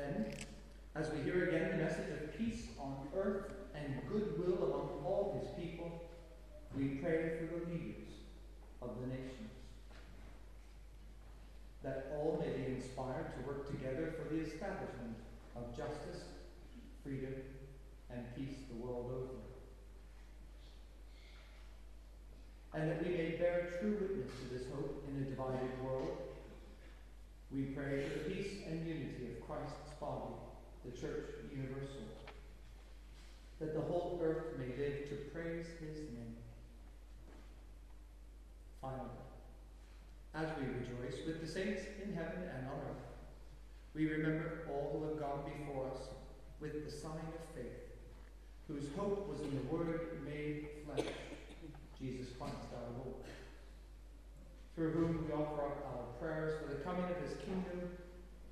Then, as we hear again the message of peace on earth and goodwill among all his people, we pray for the leaders of the nations, that all may be inspired to work together for the establishment of justice, freedom, and peace the world over. And that we may bear true witness to this hope in a divided world, we pray for the peace and unity of Christ's body, the Church universal, that the whole earth may live to praise his name. Finally, as we rejoice with the saints in heaven and on earth, we remember all who have gone before us with the sign of faith, whose hope was in the Word made flesh, Jesus Christ our Lord, through whom we offer up our prayers for the coming of his kingdom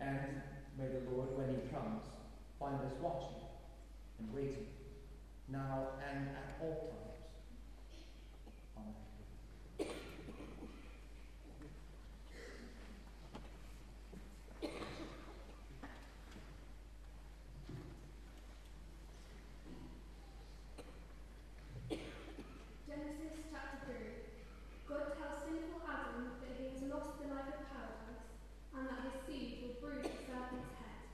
and may the Lord, when he comes, find us watching and waiting, now and at all times. Amen. Genesis chapter 3. God tells sinful Adam that he has lost the life of paradise and that his seed will bruise the serpent's head.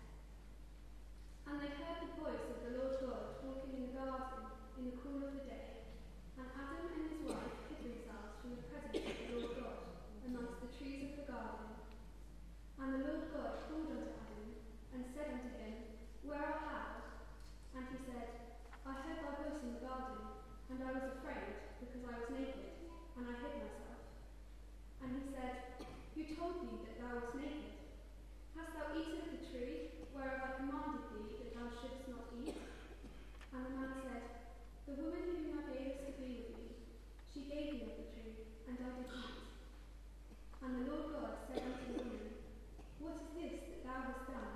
And they heard the voice of the Lord God walking in the garden in the cool of the day. And Adam and his wife hid themselves from the presence of the Lord God amongst the trees of the garden. And the Lord God called unto Adam and him, Where art thou? And he said, I heard thy voice in the garden, and I was afraid, because I was naked, and I hid myself. And he said, Who told thee that thou wast naked? Hast thou eaten of the tree whereof I commanded thee that thou shouldest not eat? And the man said, The woman whom thou gavest to be with me, she gave me of the tree, and I did eat. And the Lord God said unto the woman, What is this that thou hast done?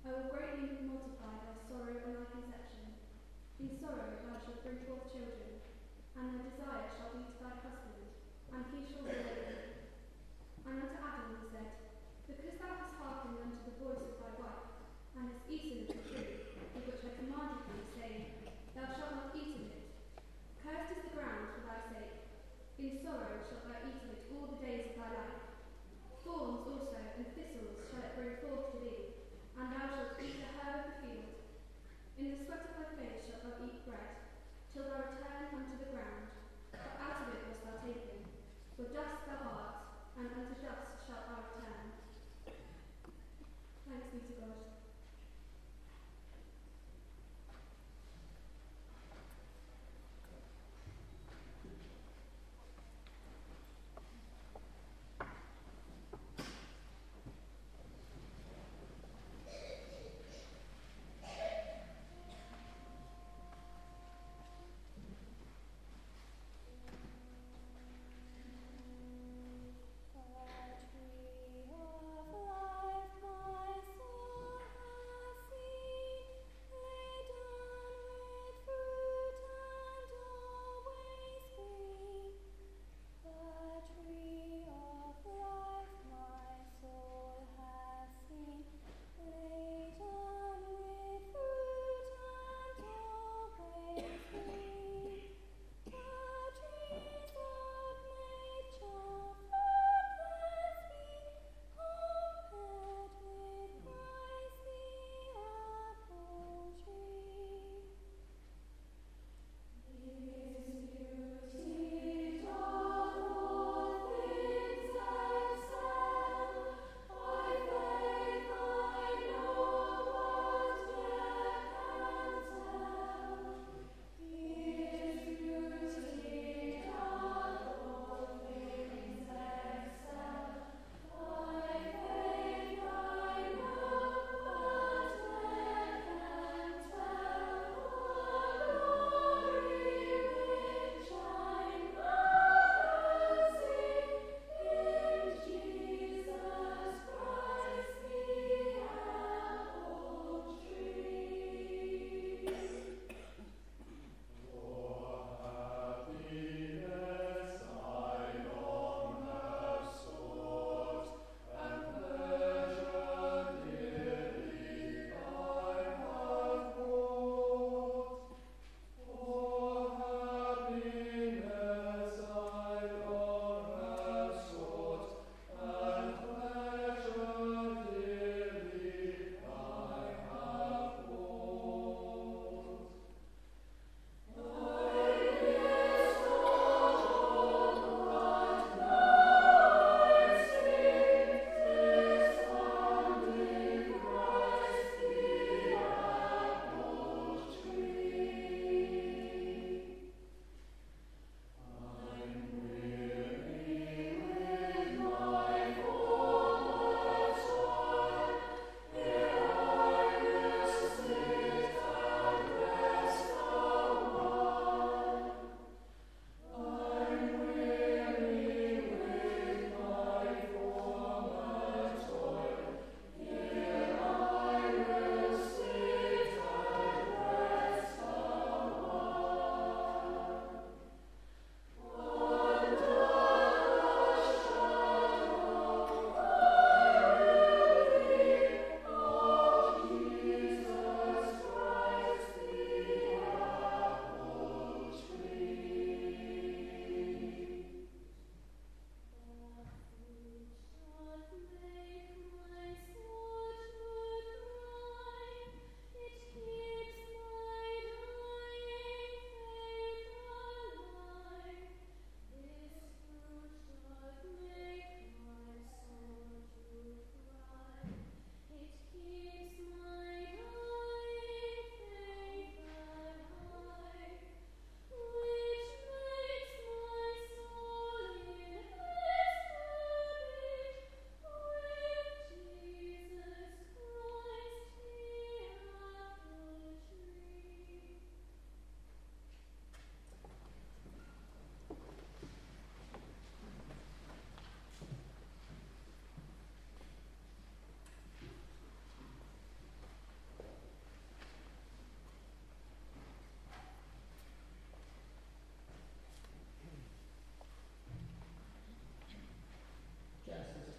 I will greatly multiply thy sorrow and thy conception. In sorrow thou shalt bring forth children, and thy desire shall be to thy husband, and he shall over thee. And unto Adam he said, Because thou hast hearkened unto the voice of thy wife, and hast eaten of the tree, of which I commanded thee, saying, Thou shalt not eat of it. Cursed is the ground for thy sake. In sorrow shalt thou eat of it all the days of thy life. Thorns also and thistles shall it bring forth to thee, and thou shalt eat the herb of the field. In the sweat of thy face shalt thou eat bread, till thou return unto the ground, for out of it wast thou taken. For dust thou art, and unto dust shalt thou return. Thanks be to God.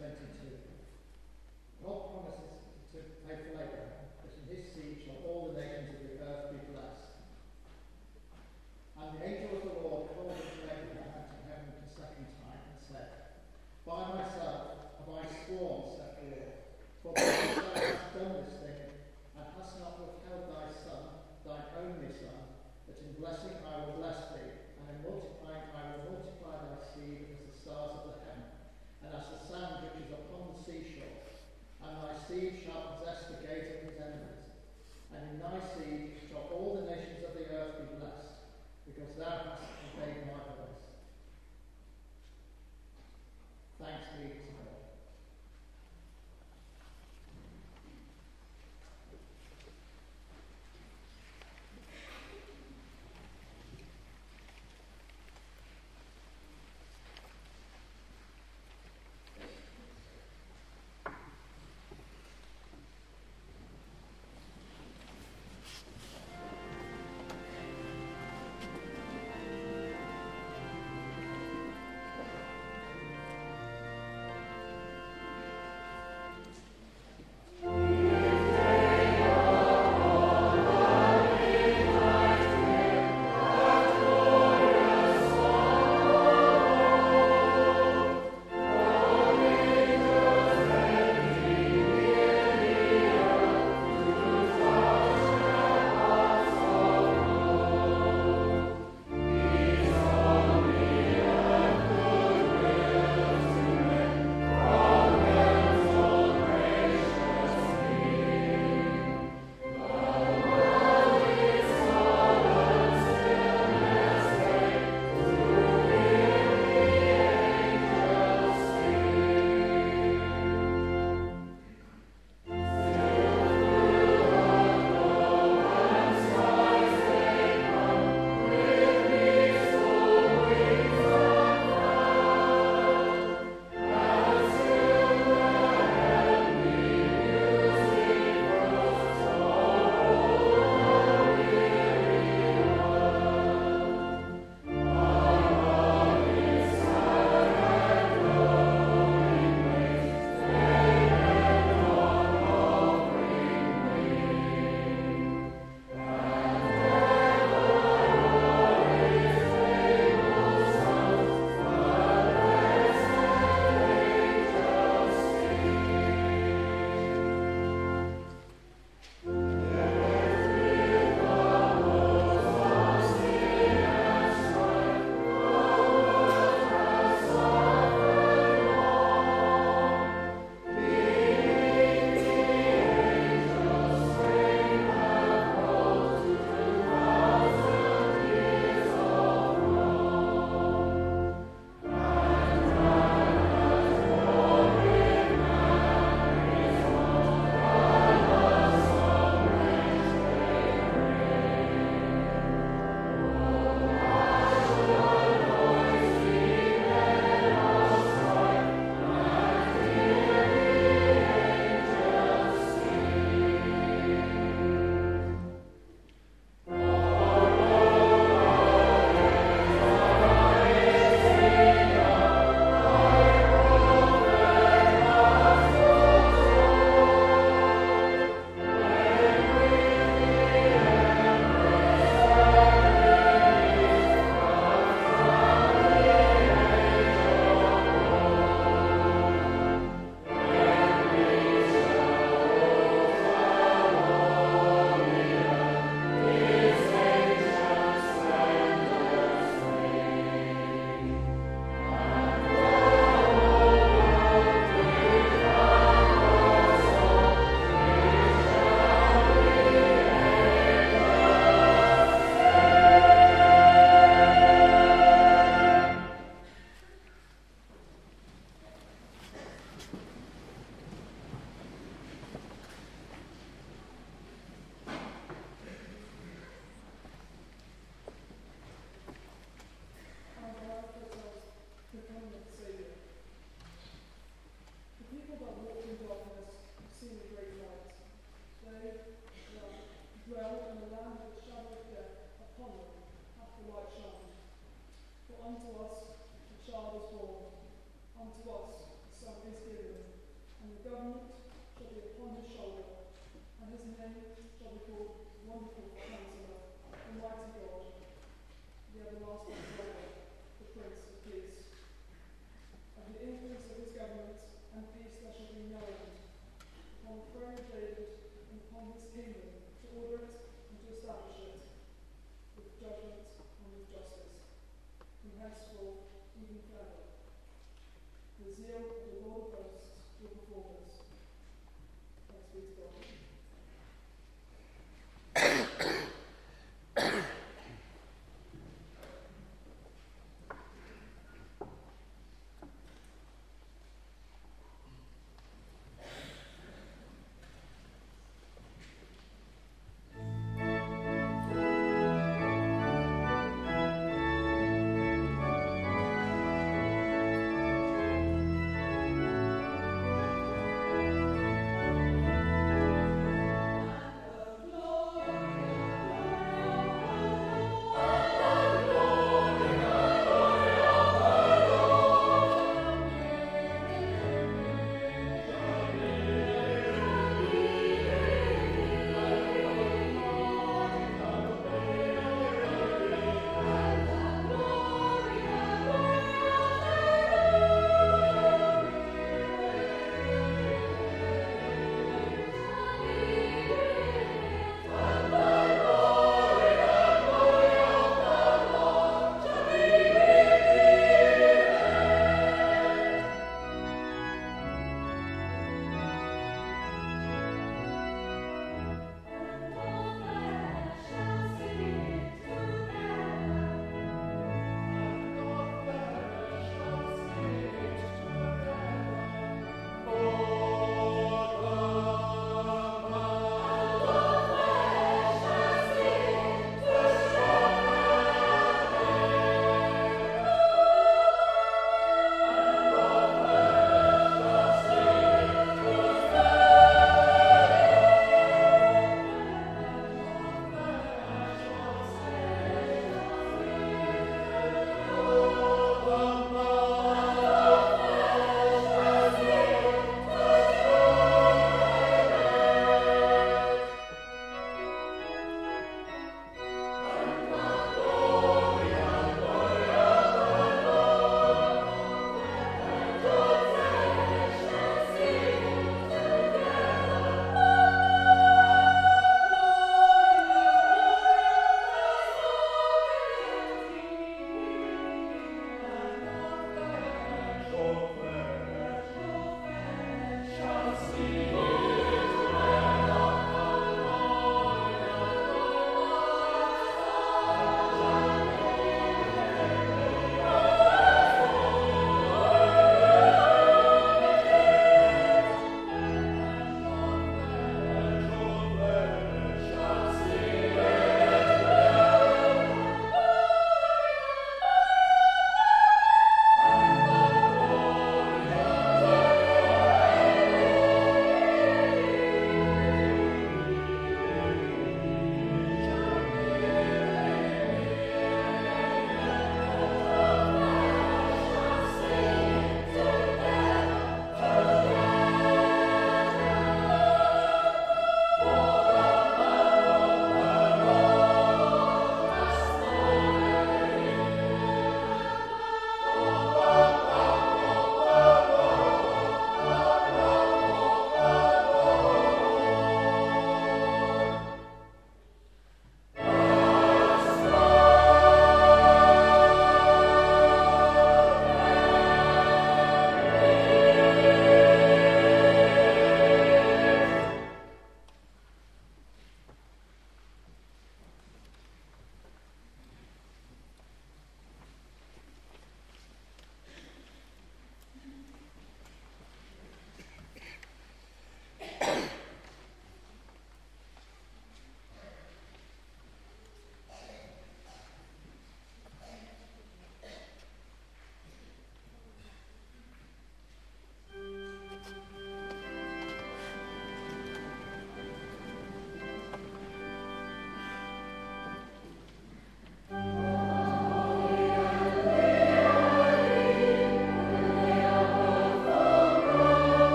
2022.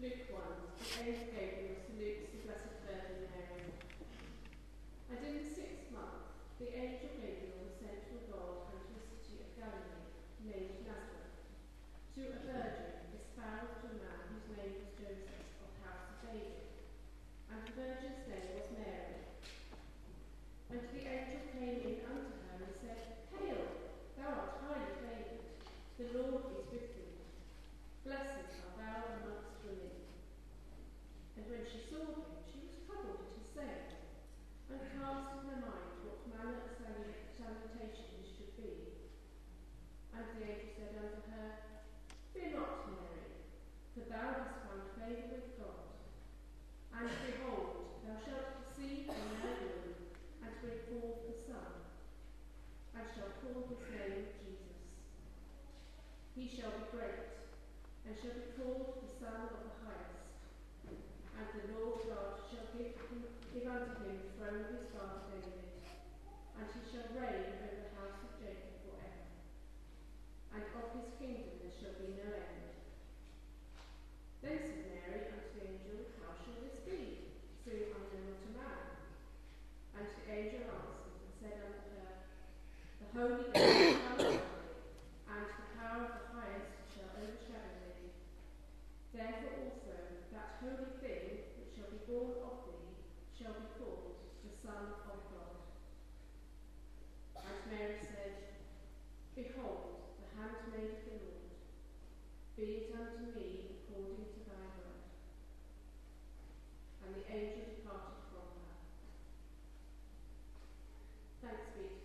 Luke 1, the eighth pagan of St. Luke's Blessed Virgin Mary. And in the sixth month, the angel Gabriel was sent from God unto a city of Galilee, named Nazareth, to a virgin espoused to a man whose name was Joseph of house of David, and the virgin's name was Mary. And the angel came in unto her and said, Hail, thou art highly favoured, the Lord is with thee. Blessed when she saw him, she was troubled at his saying, and cast in her mind what manner of salutation this should be. And the angel said unto her, Fear not, Mary, for thou hast found favour with God. And behold, thou shalt conceive in thy womb, and bring forth a son, and shall call his name Jesus. He shall be great, and shall be called the Son of the Highest. And the Lord God shall give, give unto him the throne of his father David, and he shall reign over the house of Jacob forever. And of his kingdom there shall be no end. Then said Mary unto the angel, How shall this be, seeing I know not a man? And the angel answered and said unto her, The Holy Ghost shall come and the power of the highest shall overshadow thee. Therefore also that holy thing which shall be born of thee shall be called the Son of God. And Mary said, Behold, the handmaid of the Lord, be it unto me according to thy word. And the angel departed from her. Thanks be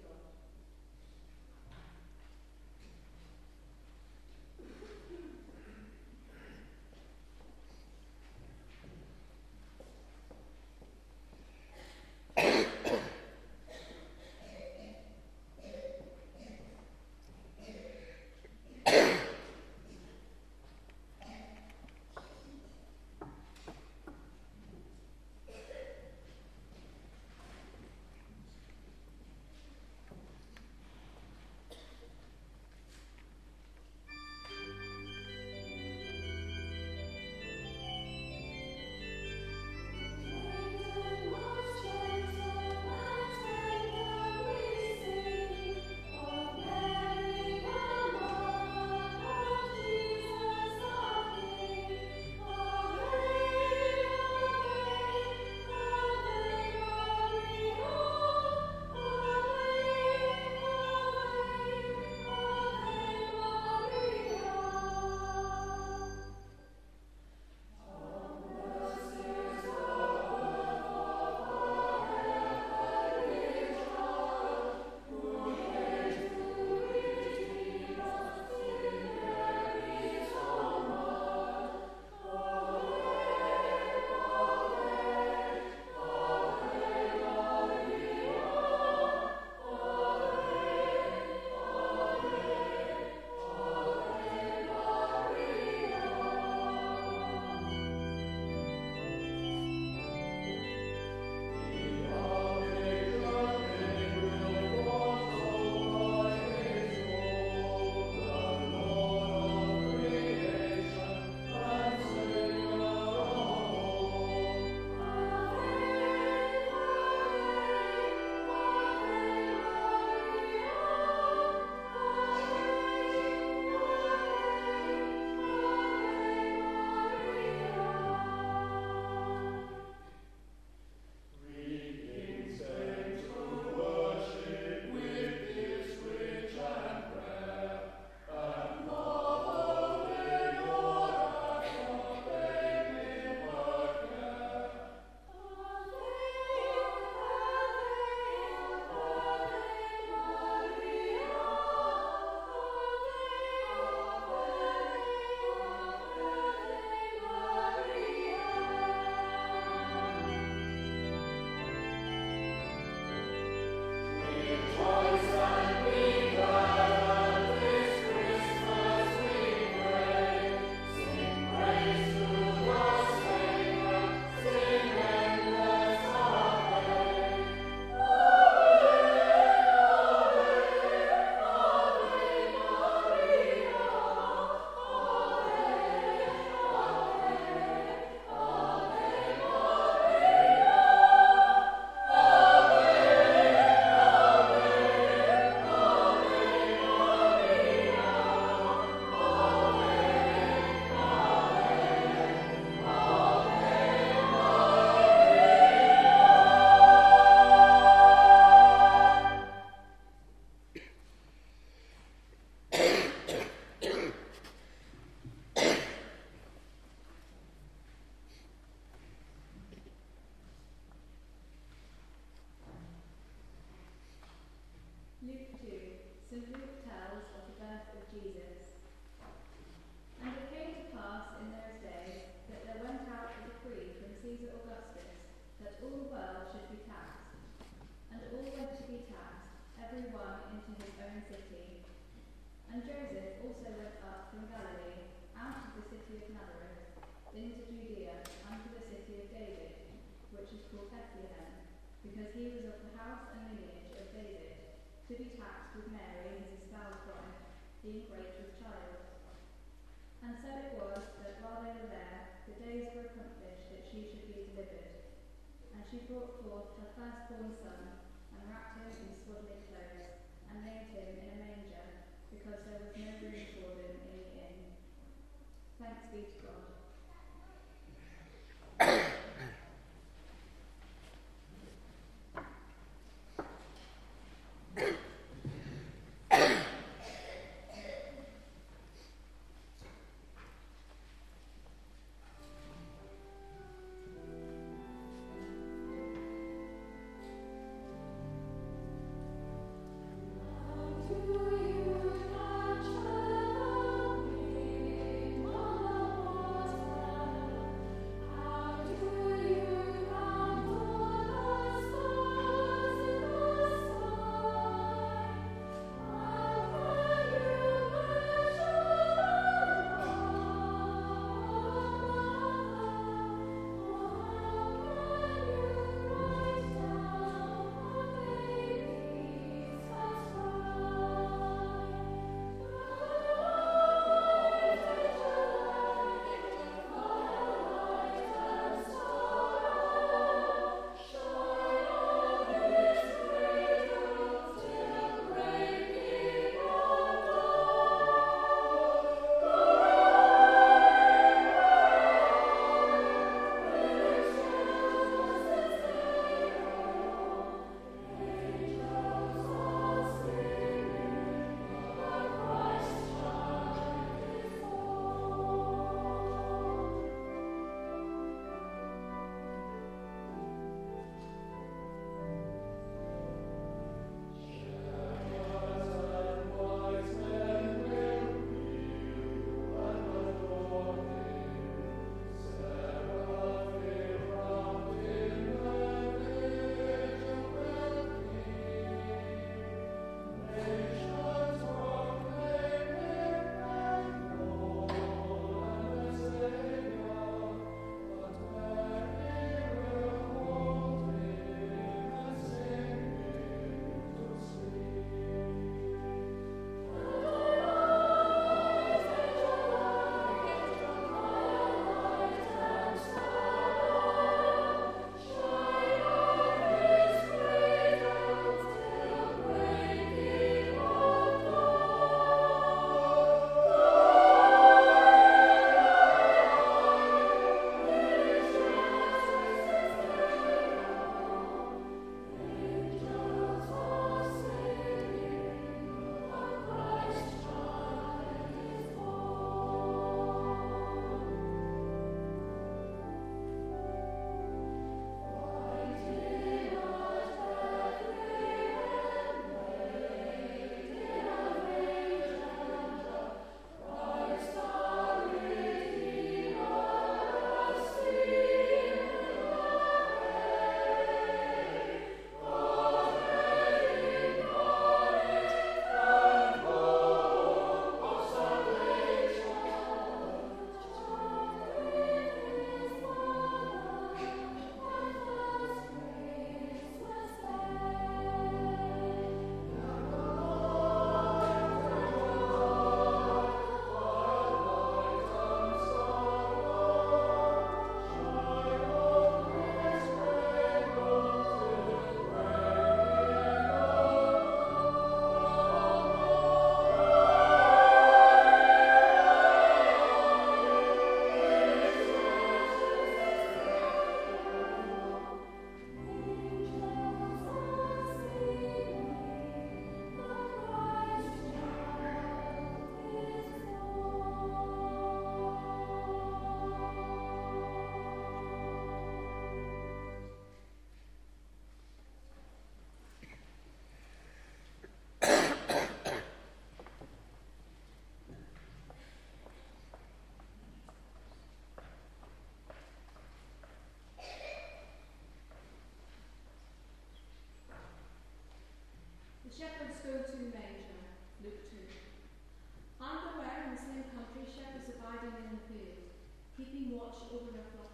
keeping watch over their flock.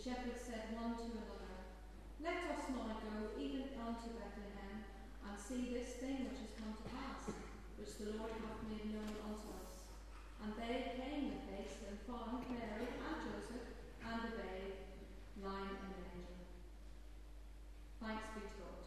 The shepherds said one to another, Let us now go even unto Bethlehem, and see this thing which has come to pass, which the Lord hath made known unto us. And they came with haste and found Mary and Joseph and the babe lying in the manger. Thanks be to God.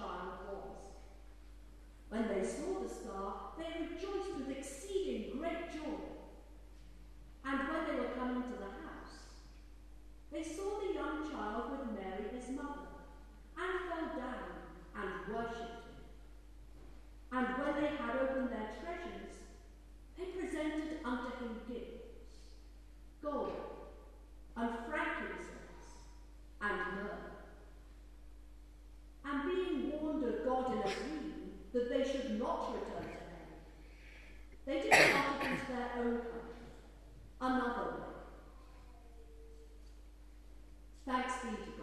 was. When they saw the star, they rejoiced with exceeding great joy. And when they were coming to the house, they saw the young child with Mary his mother, and fell down and worshipped him. And when they had opened their treasures, they presented unto him gifts gold, and frankincense, and myrrh and being warned of God in a dream that they should not return to them, they departed into their own country, another way. Thanks be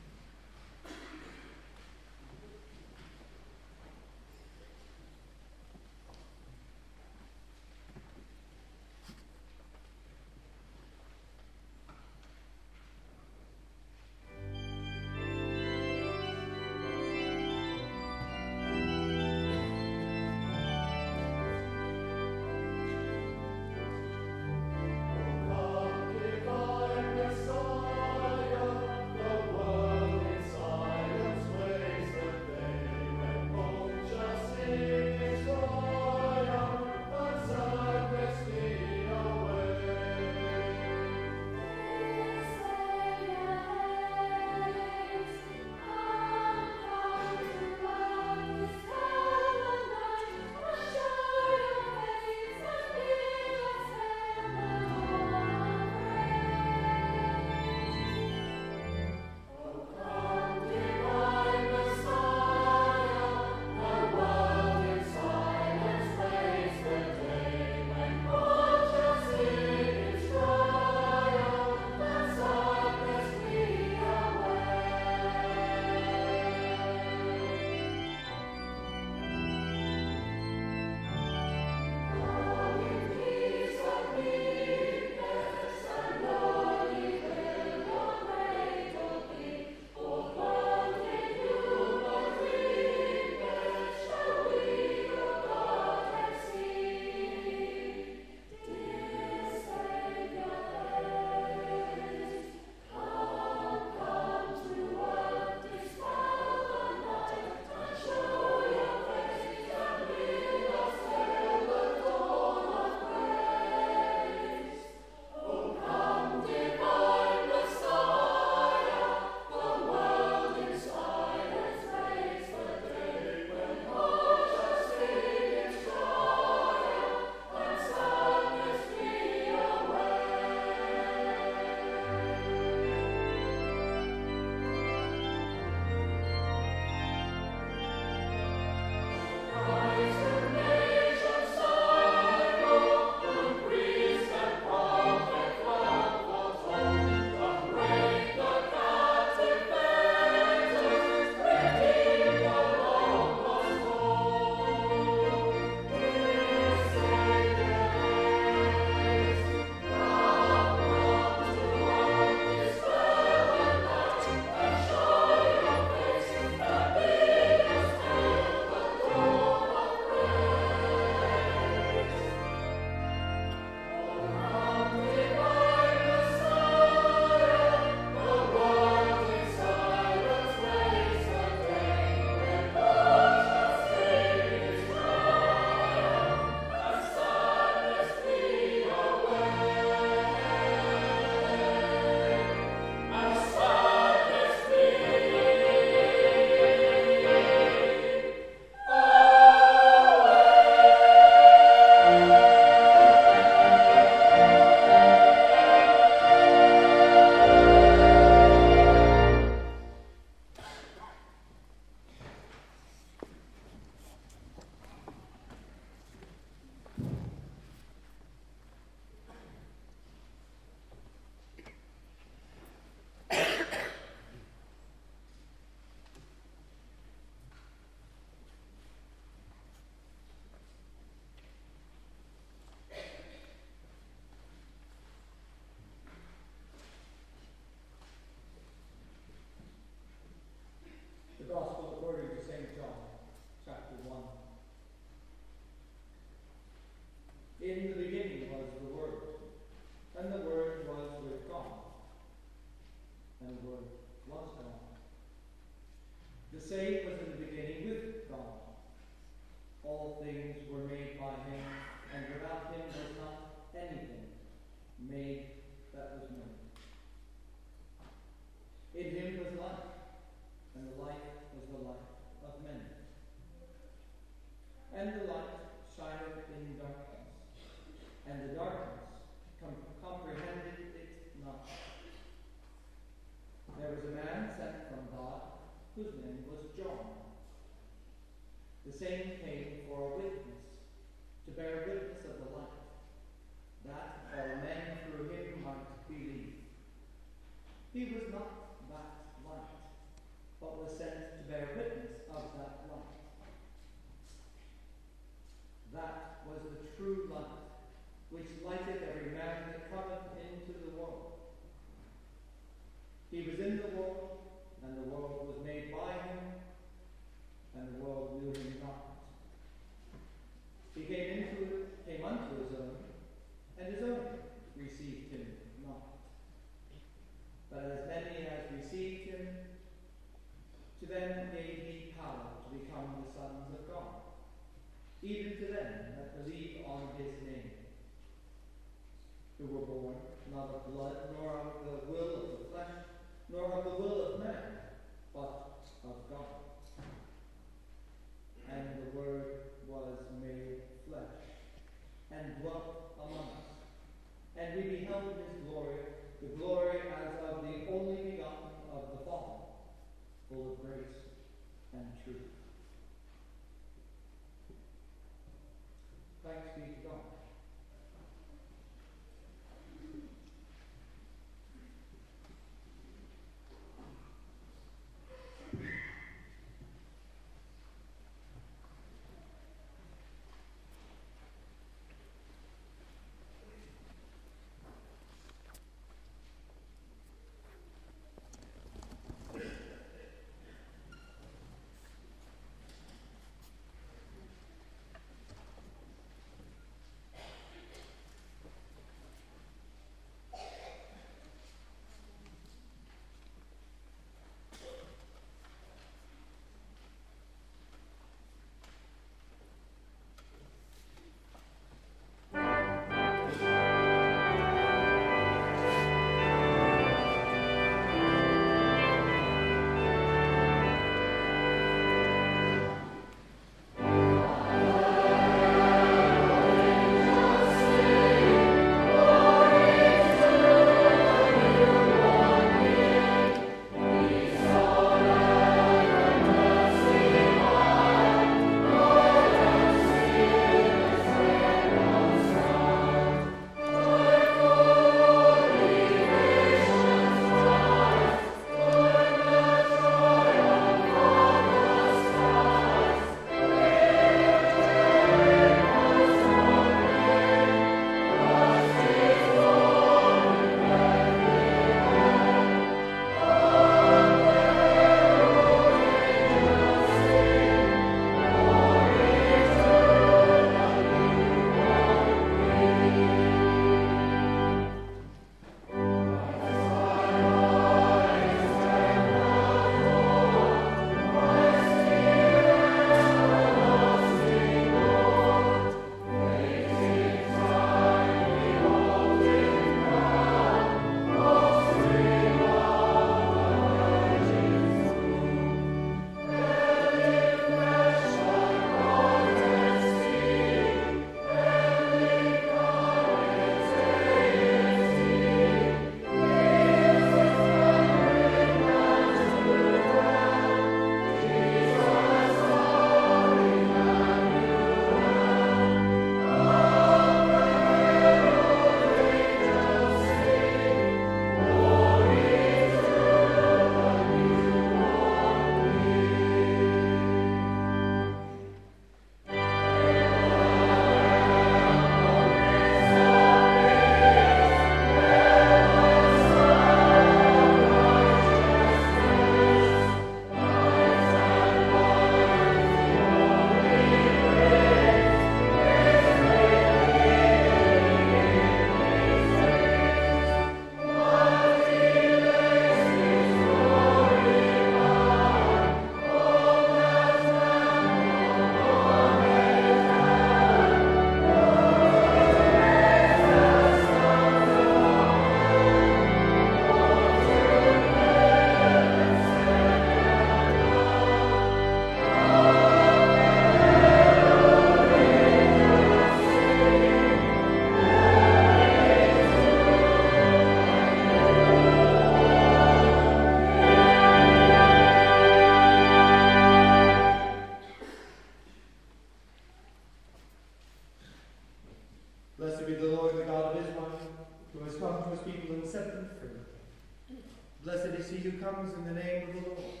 prosperous people and set them free. Blessed is he who comes in the name of the Lord.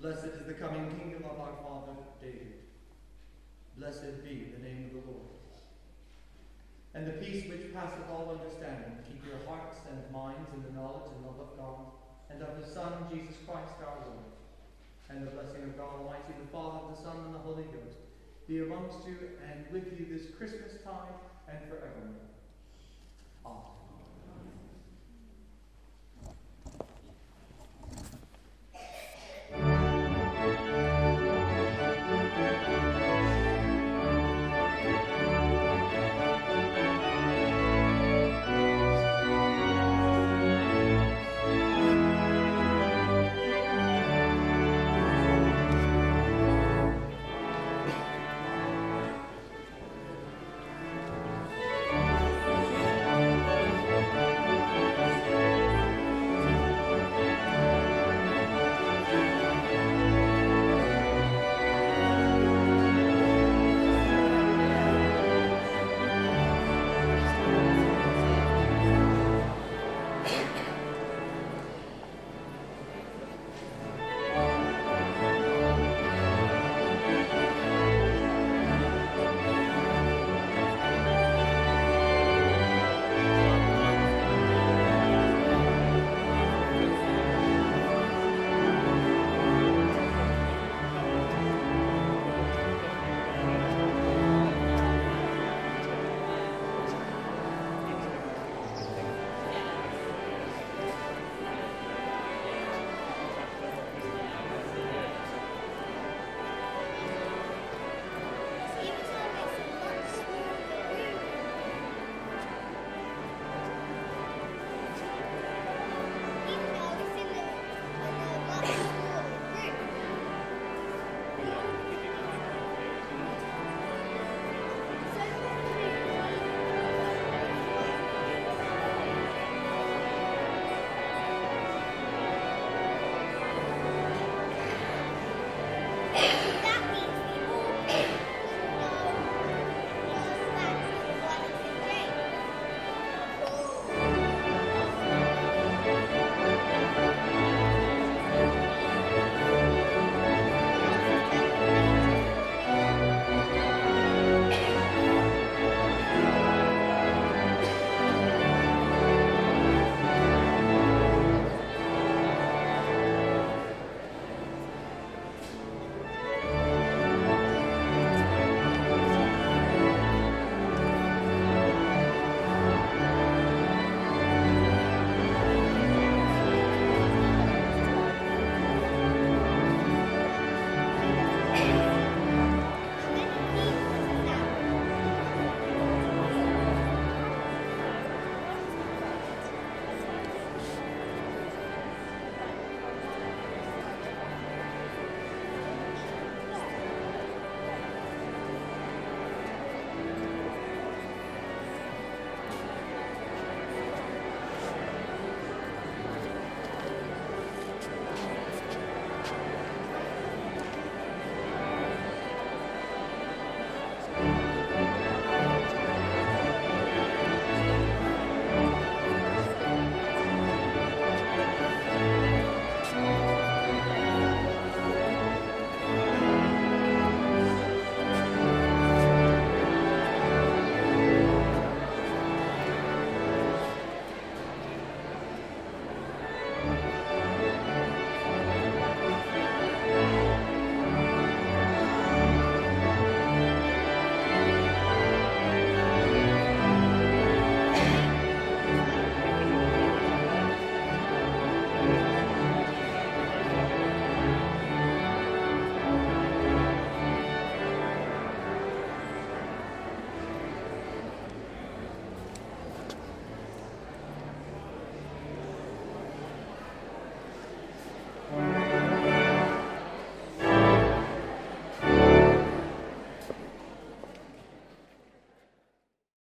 Blessed is the coming kingdom of our father David. Blessed be the name of the Lord. And the peace which passeth all understanding, keep your hearts and minds in the knowledge and love of God and of his Son, Jesus Christ our Lord. And the blessing of God Almighty, the Father, the Son, and the Holy Ghost be amongst you and with you this Christmas time and forevermore. Amen.